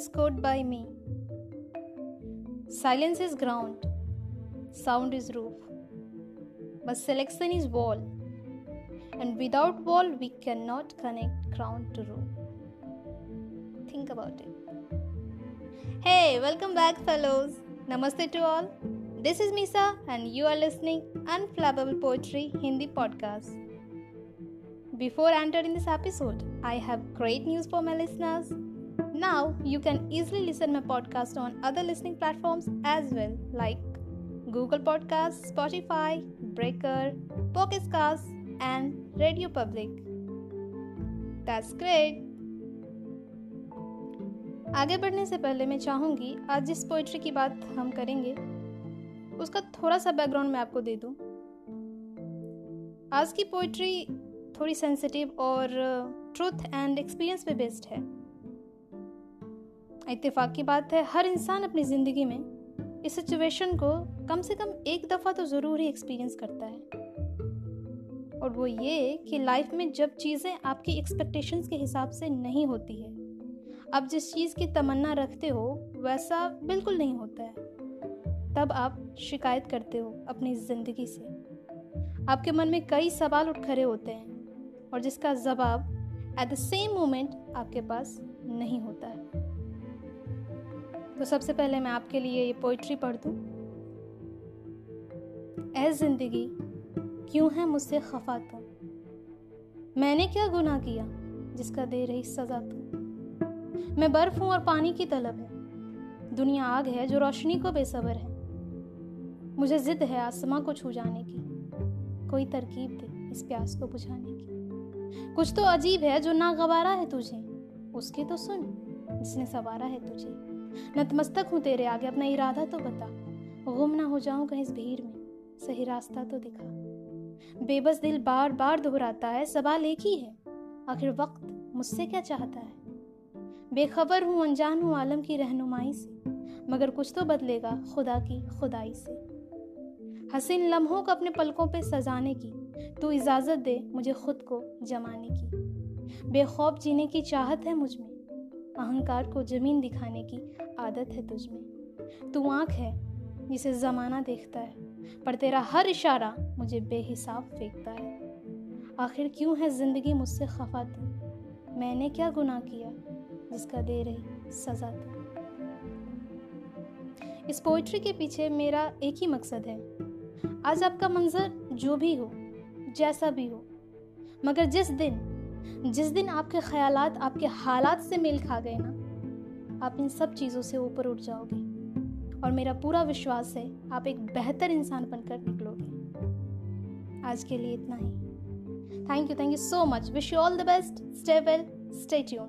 scored by me. Silence is ground, sound is roof, but selection is wall. And without wall, we cannot connect ground to roof. Think about it. Hey, welcome back, fellows. Namaste to all. This is Misa, and you are listening Unflappable Poetry Hindi podcast. Before entering this episode, I have great news for my listeners. Now you can easily listen my podcast on other listening platforms as well, like Google Podcasts, Spotify, Breaker, Pocket Casts, and Radio Public. That's great. आगे बढ़ने से पहले मैं चाहूँगी आज जिस poetry की बात हम करेंगे उसका थोड़ा सा बैकग्राउंड मैं आपको दे दूँ आज की पोइट्री थोड़ी सेंसिटिव और ट्रूथ एंड एक्सपीरियंस पे बेस्ड है इत्तेफाक की बात है, हर इंसान अपनी ज़िंदगी में इस सिचुएशन को कम से कम एक दफ़ा तो ज़रूर ही एक्सपीरियंस करता है। और वो ये कि लाइफ में जब चीज़ें आपकी एक्सपेक्टेशंस के हिसाब से नहीं होती है, आप जिस चीज़ की तमन्ना रखते हो, वैसा बिल्कुल नहीं होता है। तब आप शिकायत करते हो अपनी ज़िंदगी से। आपके मन में कई सवाल उठ खड़े होते हैं और जिसका जवाब एट द सेम मोमेंट आपके पास नहीं होता है। तो सबसे पहले मैं आपके लिए ये पोइट्री पढ़ दूँ। ए ज़िंदगी, क्यों है मुझसे खफा तुम? मैंने क्या गुनाह किया जिसका दे रही सजा तुम? मैं बर्फ़ हूँ और पानी की तलब है। दुनिया आग है जो रोशनी को बेसबर है। मुझे जिद है आसमां को छू जाने की, कोई तरकीब दे इस प्यास को बुझाने की। कुछ तो अजीब है जो ना गवारा है तुझे, उसकी तो सुन, जिसने सवारा है तुझे। नतमस्तक हूँ तेरे आगे, अपना इरादा तो बता। गुम ना हो जाऊँ कहीं इस भीड़ में। सही रास्ता तो दिखा। बेबस दिल बार बार दोहराता है, सवाल एक ही है, आखिर वक्त मुझसे क्या चाहता है? बेखबर हूँ अनजान हूँ आलम की रहनुमाई से, मगर कुछ तो बदलेगा खुदा की खुदाई से। हसीन लम्हों को अपने पलकों पे सजाने की, तू इजाज़त दे मुझे खुद को जमाने की। बेखौफ जीने की चाहत है मुझमें अहंकार को ज़मीन दिखाने की आदत है तुझ में। तू आँख है, जिसे ज़माना देखता है, पर तेरा हर इशारा मुझे बेहिसाब फेंकता है। आखिर क्यों है ज़िंदगी मुझसे खफा तू? मैंने क्या गुनाह किया जिसका दे रही सज़ा तू? इस पोइट्री के पीछे मेरा एक ही मकसद है। आज आपका मंजर जो भी हो, जैसा भी हो, मगर जिस दिन जिस दिन आपके ख्याल आपके हालात से मेल खा गए ना, आप इन सब चीज़ों से ऊपर उठ जाओगे। और मेरा पूरा विश्वास है, आप एक बेहतर इंसान बनकर निकलोगे। आज के लिए इतना ही। Thank you thank you so much wish you all the best stay well stay tune